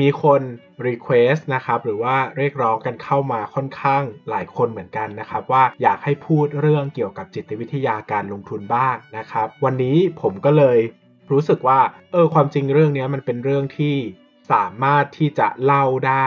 มีคน Request นะครับหรือว่าเรียกร้องกันเข้ามาค่อนข้างหลายคนเหมือนกันนะครับ ว่าอยากให้พูดเรื่องเกี่ยวกับจิตวิทยาการลงทุนบ้างนะครับ วันนี้ผมก็เลยรู้สึกว่าเออความจริงเรื่องนี้มันเป็นเรื่องที่สามารถที่จะเล่าได้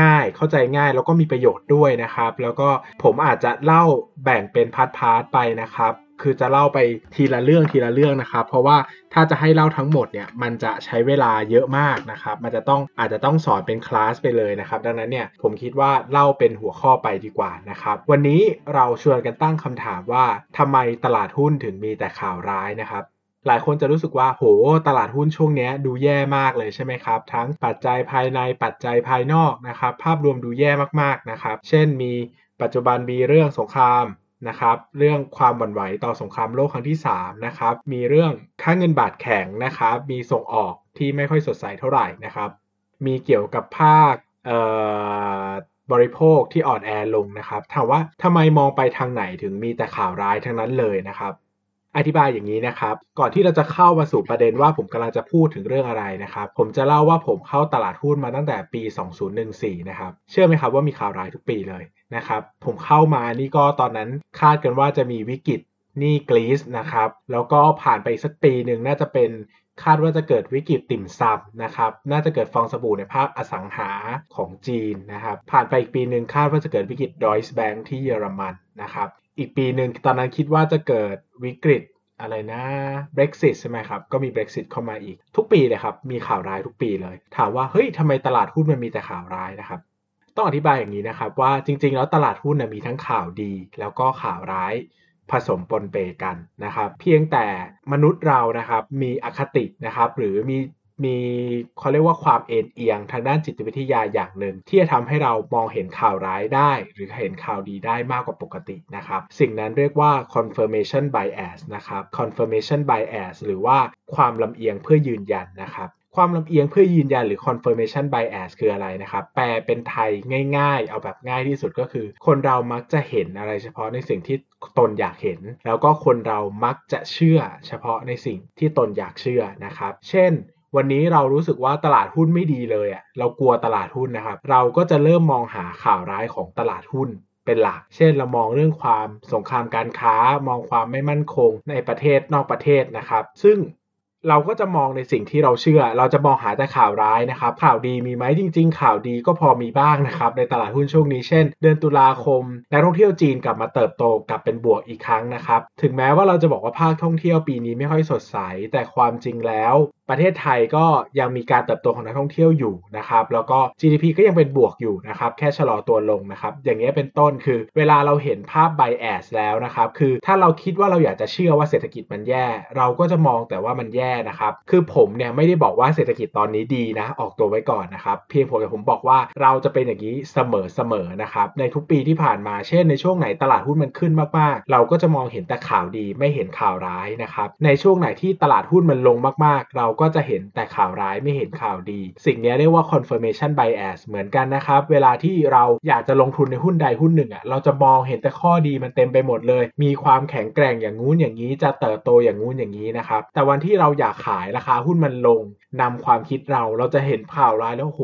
ง่ายเข้าใจง่ายแล้วก็มีประโยชน์ด้วยนะครับ แล้วก็ผมอาจจะเล่าแบ่งเป็นพาร์ทๆไปนะครับ คือจะเล่าไปทีละเรื่องทีละเรื่องนะครับ เพราะว่าถ้าจะให้เล่าทั้งหมดเนี่ยมันจะใช้เวลาเยอะมากนะครับ มันจะต้องอาจจะต้องสอนเป็นคลาสไปเลยนะครับ ดังนั้นเนี่ยผมคิดว่าเล่าเป็นหัวข้อไปดีกว่านะครับ วันนี้เราชวนกันตั้งคำถามว่าทำไมตลาดหุ้นถึงมีแต่ข่าวร้ายนะครับหลายคนจะรู้สึกว่าโหตลาดหุ้นช่วงนี้ดูแย่มากเลยใช่ไหมครับ ทั้งปัจจัยภายในปัจจัยภายนอกนะครับ ภาพรวมดูแย่มากๆนะครับ เช่นมีปัจจุบันมีเรื่องสงคราม นะครับเรื่องความหวั่นไหวต่อสงครามโลกครั้งที่3นะครับมีเรื่องค่าเงินบาทแข็งนะครับมีส่งออกที่ไม่ค่อยสดใสเท่าไหร่นะครับมีเกี่ยวกับภาคบริโภคที่อ่อนแอลงนะครับถามว่าทำไมมองไปทางไหนถึงมีแต่ข่าวร้ายทั้งนั้นเลยนะครับ อธิบายอย่างนี้นะครับ ก่อนที่เราจะเข้ามาสู่ประเด็นว่าผมกำลังจะพูดถึงเรื่องอะไรนะครับ ผมจะเล่าว่าผมเข้าตลาดหุ้นมาตั้งแต่ปี 2014 นะครับ เชื่อไหมครับว่ามีข่าวร้ายทุกปีเลย นะครับ ผมเข้ามานี่ก็ตอนนั้นคาดกันว่าจะมีวิกฤตหนี้กรีซนะครับ แล้วก็ผ่านไปสักปีหนึ่งน่าจะเป็นคาดว่าจะเกิดวิกฤตติ่มซำนะครับ น่าจะเกิดฟองสบู่ในภาคอสังหาของจีนนะครับ ผ่านไปอีกปีหนึ่งคาดว่าจะเกิดวิกฤตดอยส์แบงค์ที่เยอรมันนะครับ อีกปีหนึ่งตอนนั้นคิดว่าจะเกิดวิกฤตอะไรนะ Brexit ใช่ไหมครับ ก็มี Brexit เข้ามาอีก ทุกปีเลยครับ มีข่าวร้ายทุกปีเลย ถามว่า เฮ้ยทำไมตลาดหุ้นมันมีแต่ข่าวร้ายนะครับ ต้องอธิบายอย่างนี้นะครับว่าจริง ๆ แล้วตลาดหุ้นมีทั้งข่าวดี แล้วก็ข่าวร้ายผสมปนเปกันนะครับ เพียงแต่มนุษย์เรานะครับมีอคตินะครับ หรือมีมีเขาเรียกว่าความเอ็นเอียงทางด้านจิตวิทยาอย่างหนึ่ง ที่จะทำให้เรามองเห็นข่าวร้ายได้ หรือเห็นข่าวดีได้มากกว่าปกตินะครับ สิ่งนั้นเรียกว่า confirmation bias นะครับ confirmation bias หรือว่าความลำเอียงเพื่อยืนยันนะครับ ความลำเอียงเพื่อยืนยันหรือ confirmation bias คืออะไรนะครับ แปลเป็นไทยง่ายๆ เอาแบบง่ายที่สุดก็คือ คนเรามักจะเห็นอะไรเฉพาะในสิ่งที่ตนอยากเห็น แล้วก็คนเรามักจะเชื่อเฉพาะในสิ่งที่ตนอยากเชื่อนะครับ เช่นวันนี้เรารู้สึกว่าตลาดหุ้นไม่ดีเลยอะ เรากลัวตลาดหุ้นนะครับ เราก็จะเริ่มมองหาข่าวร้ายของตลาดหุ้นเป็นหลัก เช่นเรามองเรื่องความสงครามการค้า มองความไม่มั่นคงในประเทศนอกประเทศนะครับ ซึ่ง เราก็จะมองในสิ่งที่เราเชื่อ เราจะมองหาแต่ข่าวร้ายนะครับ ข่าวดีมีไหมจริง ๆ ข่าวดีก็พอมีบ้างนะครับ ในตลาดหุ้นช่วงนี้ เช่น เดือนตุลาคม นักท่องเที่ยวจีนกลับมาเติบโตกลับเป็นบวกอีกครั้งนะครับ ถึงแม้ว่าเราจะบอกว่าภาคท่องเที่ยวปีนี้ไม่ค่อยสดใส แต่ความจริงแล้วประเทศไทยก็ยังมีการเติบโตของนักท่องเที่ยวอยู่นะครับแล้วก็ GDP ก็ยังเป็นบวกอยู่นะครับแค่ชะลอตัวลงนะครับอย่างนี้เป็นต้นคือเวลาเราเห็นภาพ bias แล้วนะครับคือถ้าเราคิดว่าเราอยากจะเชื่อว่าเศรษฐกิจมันแย่ เราก็จะมองแต่ว่ามันแย่นะครับคือผมเนี่ยไม่ได้บอกว่าเศรษฐกิจตอนนี้ดีนะออกตัวไว้ก่อนนะครับเพียงผมแต่ผมบอกว่าเราจะเป็นอย่างนี้เสมอเสมอนะครับในทุกปีที่ผ่านมาเช่นในช่วงไหนตลาดหุ้นมันขึ้นมากๆ เราก็จะมองเห็นแต่ข่าวดีไม่เห็นข่าวร้ายนะครับในช่วงไหนที่ตลาดหุ้นมันลงมากๆ เราก็จะเห็นแต่ข่าวร้ายไม่เห็นข่าวดี สิ่งนี้เรียกว่า confirmation bias เหมือนกันนะครับ เวลาที่เราอยากจะลงทุนในหุ้นใดหุ้นหนึ่งอะเราจะมองเห็นแต่ข้อดีมันเต็มไปหมดเลย มีความแข็งแกร่งอย่างงู้นอย่างนี้ จะเติบโตอย่างงู้นอย่างนี้นะครับแต่วันที่เราอยากขายราคาหุ้นมันลงนำความคิดเราเราจะเห็นข่าวร้ายแล้วโห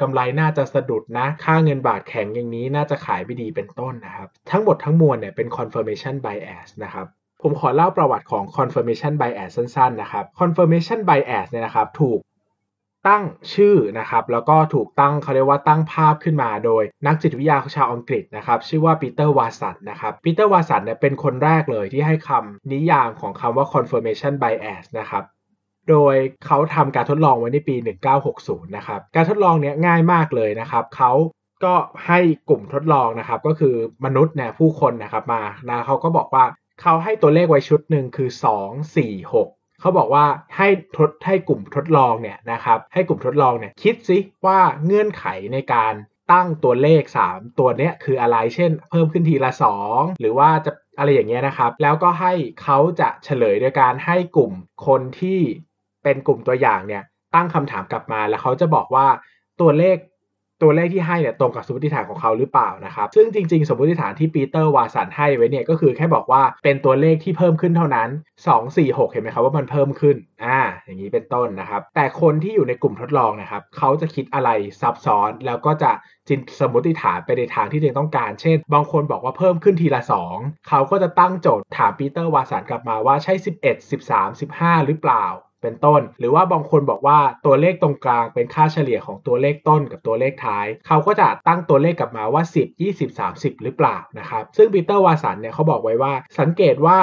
กำไรน่าจะสะดุดนะ ค่าเงินบาทแข็งอย่างนี้น่าจะขายไม่ดีเป็นต้นนะครับ ทั้งหมดทั้งมวลเนี่ยเป็น confirmation bias นะครับ ผมขอเล่าประวัติของ confirmation bias สั้นๆนะครับ confirmation bias เนี่ยนะครับถูกตั้งชื่อนะครับแล้วก็ถูกตั้งเขาเรียกว่าตั้งภาพขึ้นมาโดยนักจิตวิทยาชาวอังกฤษนะครับชื่อว่าปีเตอร์วาสันนะครับปีเตอร์วาสันเนี่ยเป็นคนแรกเลยที่ให้คำนิยามของคำว่า confirmation bias นะครับโดยเขาทำการทดลองไว้ในปี 1960 นะครับการทดลองเนี้ยง่ายมากเลยนะครับเขาก็ให้กลุ่มทดลองนะครับก็คือมนุษย์เนี่ยผู้คนนะครับมานะเขาก็บอกว่า เขาให้ตัวเลขไว้ชุดหนึ่งคือ 2 4 6เขาบอกว่าให้ทดให้กลุ่มทดลองเนี่ยนะครับให้กลุ่มทดลองเนี่ยคิดซิว่าเงื่อนไขในการตั้งตัวเลข 3 ตัวเนี้ยคืออะไรเช่น เพิ่มขึ้นทีละ 2 หรือว่าจะอะไรอย่างเงี้ยนะครับ แล้วก็ให้เขาจะเฉลยโดยการให้กลุ่มคนที่เป็นกลุ่มตัวอย่างเนี่ยตั้งคำถามกลับมาแล้วเขาจะบอกว่าตัวเลข ตัวเลขที่ให้เนี่ยตรงกับสมมติฐานของเขาหรือเปล่านะครับ ซึ่งจริงๆ สมมติฐานที่ปีเตอร์วาสันให้ไว้เนี่ยก็คือแค่บอกว่าเป็นตัวเลขที่เพิ่มขึ้นเท่านั้น 2 4 6 เห็นไหมครับว่ามันเพิ่มขึ้นอ่าอย่างนี้เป็นต้นนะครับ แต่คนที่อยู่ในกลุ่มทดลองนะครับเขาจะคิดอะไรซับซ้อนแล้วก็จะจินสมมติฐานไปในทางที่ตัวเองต้องการ เช่น บางคนบอกว่าเพิ่มขึ้นทีละ 2 เขาก็จะตั้งโจทย์ถามปีเตอร์วาสันกลับมาว่าใช่ 11 13 15 หรือเปล่า เป็นต้น หรือว่าบางคนบอกว่าตัวเลขตรงกลางเป็นค่าเฉลี่ยของตัวเลขต้นกับตัวเลขท้าย เขาก็จะตั้งตัวเลขกลับมาว่า 10 20 30 หรือเปล่านะครับซึ่งปีเตอร์วาสันเนี่ยเขาบอกไว้ว่าสังเกตว่า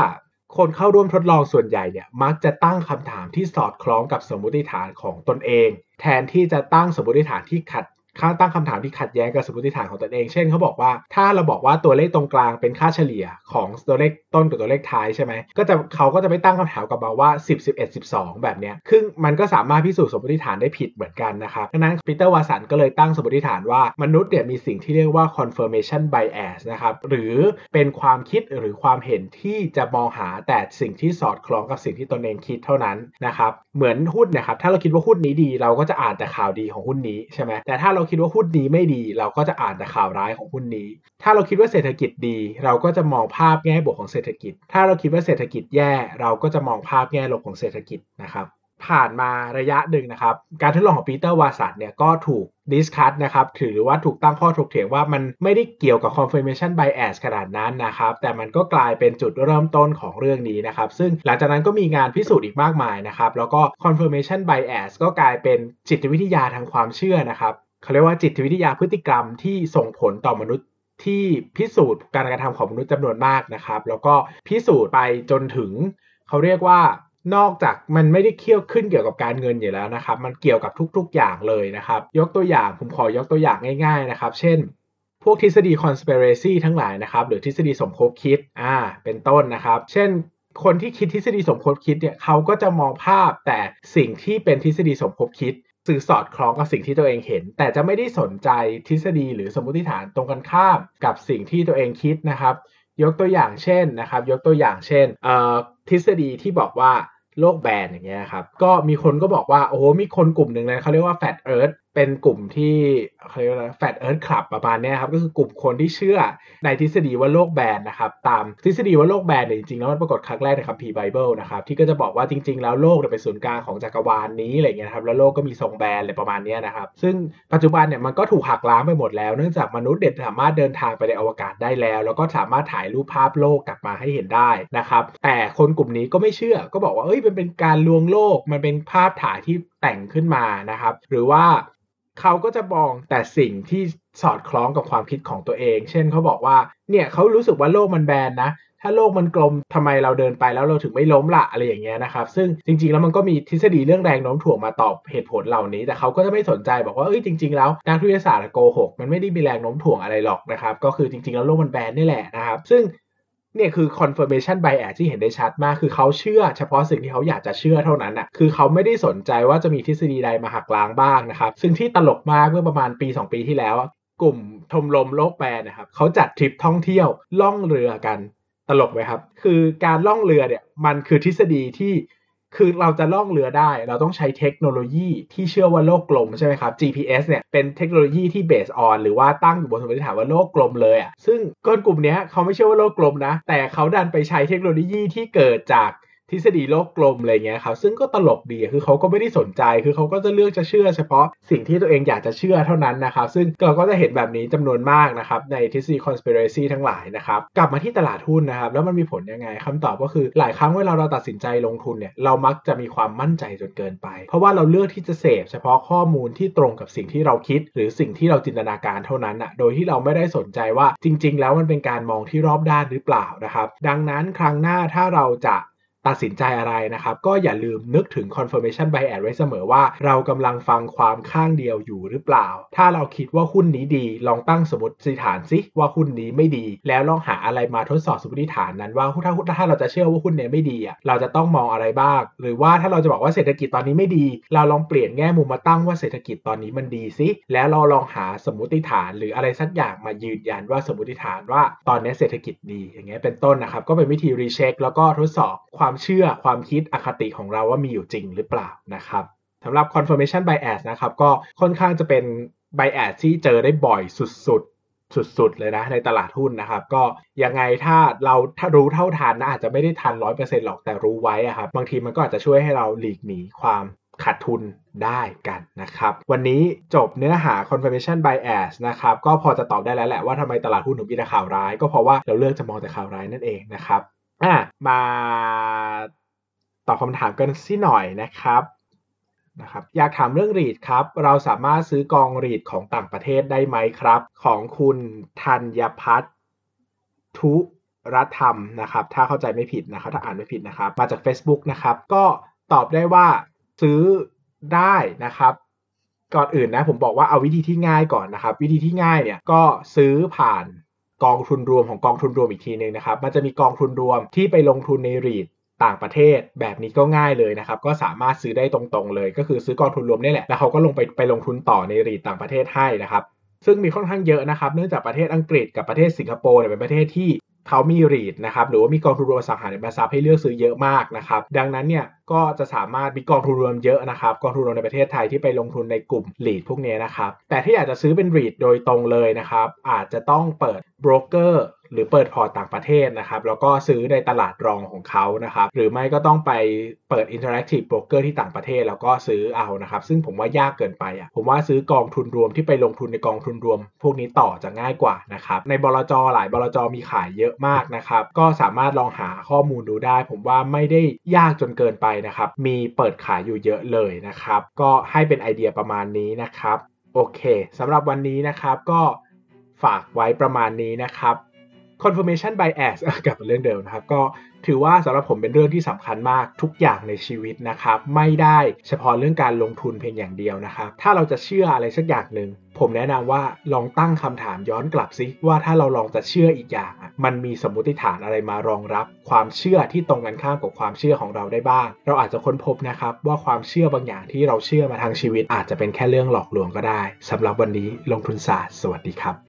คนเข้าร่วมทดลองส่วนใหญ่เนี่ยมักจะตั้งคำถามที่สอดคล้องกับสมมติฐานของตนเอง แทนที่จะตั้งสมมติฐานที่ขัด ค่าตั้งคำถามที่ขัดแย้งกับสมมติฐานของตนเอง เช่นเขาบอกว่า ถ้าเราบอกว่าตัวเลขตรงกลางเป็นค่าเฉลี่ยของตัวเลขต้นกับตัวเลขท้ายใช่ไหม ก็จะเขาก็จะไม่ตั้งคำถามกับมาว่า 10 11 12 แบบเนี้ยซึ่งมันก็สามารถพิสูจน์สมมติฐานได้ผิดเหมือนกันนะครับ ดังนั้นปีเตอร์วาสันก็เลยตั้งสมมติฐานว่ามนุษย์เนี่ยมีสิ่งที่เรียกว่า confirmation bias นะครับ หรือเป็นความคิดหรือความเห็นที่จะมองหาแต่สิ่งที่สอดคล้องกับสิ่งที่ตนเองคิดเท่านั้นนะครับ เหมือนหุ้นนะครับ ถ้าเราคิดว่าหุ้นนี้ดี เราก็จะอ่านแต่ข่าวดีของหุ้นนี้ใช่ไหมแต่ถ้าเราคิดว่าหุ้นนี้ไม่ดี เราก็จะอ่านแต่ข่าวร้ายของหุ้นนี้ ถ้าเราคิดว่าเศรษฐกิจดี เราก็จะมองภาพแง่บวกของเศรษฐกิจ ถ้าเราคิดว่าเศรษฐกิจแย่ เราก็จะมองภาพแง่ลบของเศรษฐกิจนะครับผ่านมาระยะหนึ่งนะครับ การทดลองของปีเตอร์วาสันเนี่ยก็ถูก discuss นะครับถือว่าถูกตั้งข้อถกเถียงว่ามันไม่ได้เกี่ยวกับ confirmation bias ขนาดนั้นนะครับ แต่มันก็กลายเป็นจุดเริ่มต้นของเรื่องนี้นะครับ ซึ่งหลังจากนั้นก็มีงานพิสูจน์อีกมากมายนะครับ แล้วก็ confirmation bias ก็กลายเป็นจิตวิทยาทางความเชื่อนะครับ เขาเรียกว่าจิตวิทยาพฤติกรรมที่ส่งผลต่อมนุษย์ที่พิสูจน์การกระทำของมนุษย์จำนวนมากนะครับ แล้วก็พิสูจน์ไปจนถึง เขาเรียกว่านอกจากมันไม่ได้เคี่ยวขึ้นเกี่ยวกับการเงินอยู่แล้วนะครับ มันเกี่ยวกับทุกๆอย่างเลยนะครับ ยกตัวอย่างผมขอยกตัวอย่างง่าย ๆนะครับ เช่น พวกทฤษฎี conspiracy ทั้งหลายนะครับ หรือทฤษฎีสมคบคิดอ่าเป็นต้นนะครับ เช่น คนที่คิดทฤษฎีสมคบคิดเนี่ยเขาก็จะมองภาพแต่สิ่งที่เป็นทฤษฎีสมคบคิด สื่อสอดคล้องกับสิ่งที่ตัวเองเห็น แต่จะไม่ได้สนใจทฤษฎีหรือสมมติฐานตรงกันข้ามกับสิ่งที่ตัวเองคิดนะครับ ยกตัวอย่างเช่นนะครับ ยกตัวอย่างเช่นทฤษฎีที่บอกว่าโลกแบนอย่างเงี้ยครับ ก็มีคนก็บอกว่า โอ้โห มีคนกลุ่มหนึ่งนะเขาเรียกว่า Fat Earth เเป็นกลุ่มที่เขาเรียกว่าแฟตเอิร์ธคลับประมาณนี้ครับ ก็คือกลุ่มคนที่เชื่อในทฤษฎีว่าโลกแบนนะครับ ตามทฤษฎีว่าโลกแบนเนี่ยจริงๆแล้วมันปรากฏครั้งแรกในคัมภีร์ไบเบิลนะครับที่ก็จะบอกว่าจริง ๆ แล้วโลกเป็นศูนย์กลางของจักรวาลนี้อะไรเงี้ยครับแล้วโลกก็มีทรงแบนอะไรประมาณนี้นะครับ ซึ่งปัจจุบันเนี่ยมันก็ถูกหักล้างไปหมดแล้ว เนื่องจากมนุษย์เด็ดสามารถเดินทางไปในอวกาศได้แล้ว แล้วก็สามารถถ่ายรูปภาพโลกกลับมาให้เห็นได้นะครับ แต่คนกลุ่มนี้ก็ไม่เชื่อก็บอกว่าเอ้ยมันเป็นการลวงโลกมันเป็นภาพถ่ายที่แต่งขึ้นมานะครับ หรือว่า เขาก็จะมองแต่สิ่งที่สอดคล้องกับความคิดของตัวเอง เช่นเขาบอกว่า เนี่ยเขารู้สึกว่าโลกมันแบนนะ ถ้าโลกมันกลมทำไมเราเดินไปแล้วเราถึงไม่ล้มละอะไรอย่างเงี้ยนะครับ ซึ่งจริงๆแล้วมันก็มีทฤษฎีเรื่องแรงโน้มถ่วงมาตอบเหตุผลเหล่านี้ แต่เขาก็จะไม่สนใจบอกว่า เอ้ยจริงๆแล้วนักวิทยาศาสตร์โกหก มันไม่ได้มีแรงโน้มถ่วงอะไรหรอกนะครับ ก็คือจริงๆแล้วโลกมันแบนนี่แหละนะครับ ซึ่ง เนี่ยคือ confirmation bias ที่เห็นได้ชัดมาก คือเขาเชื่อเฉพาะสิ่งที่เขาอยากจะเชื่อเท่านั้นอะ คือเขาไม่ได้สนใจว่าจะมีทฤษฎีใดมาหักล้างบ้างนะครับ ซึ่งที่ตลกมากเมื่อประมาณปี 2 ปีที่แล้ว กลุ่มชมรมโลกแปนนะครับเขาจัดทริปท่องเที่ยวล่องเรือกันตลกไหมครับ คือการล่องเรือเนี่ยมันคือทฤษฎีที่ คือเราจะล่องเรือได้ เราต้องใช้เทคโนโลยีที่เชื่อว่าโลกกลมใช่ไหมครับ GPS เนี่ยเป็นเทคโนโลยีที่เบสออนหรือว่าตั้งอยู่บนสมมติฐานว่าโลกกลมเลยอะซึ่งก้นกลุ่มนี้เขาไม่เชื่อว่าโลกกลมนะ แต่เขาดันไปใช้เทคโนโลยีที่เกิดจาก ทฤษฎีโลกกลมอะไรเงี้ยครับซึ่งก็ตลกดีคือเขาก็ไม่ได้สนใจคือเขาก็จะเลือกจะเชื่อเฉพาะสิ่งที่ตัวเองอยากจะเชื่อเท่านั้นนะครับ ซึ่งเราก็จะเห็นแบบนี้จำนวนมากนะครับในทฤษฎี conspiracy ทั้งหลายนะครับกลับมาที่ตลาดหุ้นนะครับแล้วมันมีผลยังไงคำตอบก็คือหลายครั้งเวลาเราตัดสินใจลงทุนเนี่ยเรามักจะมีความมั่นใจจนเกินไป เพราะว่าเราเลือกที่จะเสพเฉพาะข้อมูลที่ตรงกับสิ่งที่เราคิด หรือสิ่งที่เราจินตนาการเท่านั้นอะโดยที่เราไม่ได้สนใจว่าจริง ๆ แล้วมันเป็นการมองที่รอบด้านหรือเปล่านะครับดังนั้นครั้งหน้าถ้าเราจะ ตัดสินใจอะไรนะครับ ก็อย่าลืมนึกถึง confirmation bias ไว้เสมอว่า เรากำลังฟังความข้างเดียวอยู่หรือเปล่า ถ้าเราคิดว่าหุ้นนี้ดี ลองตั้งสมมติฐานซิว่าหุ้นนี้ไม่ดี แล้วลองหาอะไรมาทดสอบสมมติฐานนั้นว่าถ้าถ้าเราจะเชื่อว่าหุ้นเนี้ไม่ดีอะเราจะต้องมองอะไรบ้าง หรือว่าถ้าเราจะบอกว่าเศรษฐกิจตอนนี้ไม่ดี เราลองเปลี่ยนแง่มุมมาตั้งว่าเศรษฐกิจตอนนี้มันดีซิแล้วเราลองหาสมมติฐานหรืออะไรสักอย่างมายืนยันว่าสมมติฐานว่าตอนนี้เศรษฐกิจดีอย่างเงี้ยเป็นต้นนะครับก็เป็นวิธีรีเช็คแล้วก็ทดสอบความความเชื่อความคิดอคติของเราว่ามีอยู่จริงหรือเปล่านะครับสำหรับ confirmation bias นะครับก็ค่อนข้างจะเป็น bias ที่เจอได้บ่อยสุดๆ สุดๆ เลยนะในตลาดหุ้นนะครับ ก็ยังไงถ้าเราถ้ารู้เท่าทันนะอาจจะไม่ได้ทัน 100%หรอกแต่รู้ไว้อะครับบางทีมันก็อาจจะช่วยให้เราหลีกหนีความขาดทุนได้กันนะครับ วันนี้จบเนื้อหา confirmation bias นะครับ ก็พอจะตอบได้แล้วแหละว่าทำไมตลาดหุ้นถึงมีแต่ข่าวร้าย ก็เพราะว่าเราเลือกจะมองแต่ข่าวร้ายนั่นเองนะครับ อะมาตอบคำถามกันสิหน่อยนะครับนะครับอยากถามเรื่องรีดครับ เราสามารถซื้อกองรีดของต่างประเทศได้ไหมครับ ของคุณธัญพัฒน์ทุรธรรมนะครับ ถ้าเข้าใจไม่ผิดนะครับถ้าอ่านไม่ผิดนะครับ มาจาก Facebook นะครับ ก็ตอบได้ว่าซื้อได้นะครับ ก่อนอื่นนะผมบอกว่าเอาวิธีที่ง่ายก่อนนะครับ วิธีที่ง่ายเนี่ยก็ซื้อผ่าน กองทุนรวมของกองทุนรวมอีกทีนึงนะครับ มันจะมีกองทุนรวมที่ไปลงทุนในรีดต่างประเทศแบบนี้ก็ง่ายเลยนะครับ ก็สามารถซื้อได้ตรงๆเลย ก็คือซื้อกองทุนรวมนี่แหละ แล้วเขาก็ลงไปไปลงทุนต่อในรีดต่างประเทศให้นะครับซึ่งมีค่อนข้างเยอะนะครับ เนื่องจากประเทศอังกฤษกับประเทศสิงคโปร์เนี่ยเป็นประเทศที่ เขามีรีดนะครับหรือว่ามีกองทุนรวมสังหาริมทรัพย์ให้เลือกซื้อเยอะมากนะครับดังนั้นเนี่ยก็จะสามารถมีกองทุนรวมเยอะนะครับกองทุนรวมในประเทศไทยที่ไปลงทุนในกลุ่ม REIT พวกนี้นะครับแต่ที่อยากจะซื้อเป็น REIT โดยตรงเลยนะครับอาจจะต้องเปิดโบรกเกอร์ หรือเปิดพอร์ตต่างประเทศนะครับ แล้วก็ซื้อในตลาดรองของเขานะครับ หรือไม่ก็ต้องไปเปิด Interactive Broker ที่ต่างประเทศแล้วก็ซื้อเอานะครับ ซึ่งผมว่ายากเกินไปอะผมว่าซื้อกองทุนรวมที่ไปลงทุนในกองทุนรวม พวกนี้ต่อจะง่ายกว่านะครับในบลจหลายบลจมีขายเยอะมากนะครับ ก็สามารถลองหาข้อมูลดูได้ ผมว่าไม่ได้ยากจนเกินไปนะครับ มีเปิดขายอยู่เยอะเลยนะครับ ก็ให้เป็นไอเดียประมาณนี้นะครับ โอเคสำหรับวันนี้นะครับก็ฝากไว้ประมาณนี้นะครับ confirmation bias กลับมาเรื่องเดิมนะครับ ก็ถือว่าสำหรับผมเป็นเรื่องที่สำคัญมากทุกอย่างในชีวิตนะครับ ไม่ได้เฉพาะเรื่องการลงทุนเพียงอย่างเดียวนะครับ ถ้าเราจะเชื่ออะไรสักอย่างหนึ่ง ผมแนะนำว่าลองตั้งคำถามย้อนกลับซิว่าถ้าเราลองจะเชื่ออีกอย่าง มันมีสมมติฐานอะไรมารองรับ ความเชื่อที่ตรงกันข้ามกับความเชื่อของเราได้บ้าง เราอาจจะค้นพบนะครับว่าความเชื่อบางอย่างที่เราเชื่อมาทางชีวิต อาจจะเป็นแค่เรื่องหลอกลวงก็ได้สำหรับวันนี้ลงทุนศาสตร์สวัสดีครับ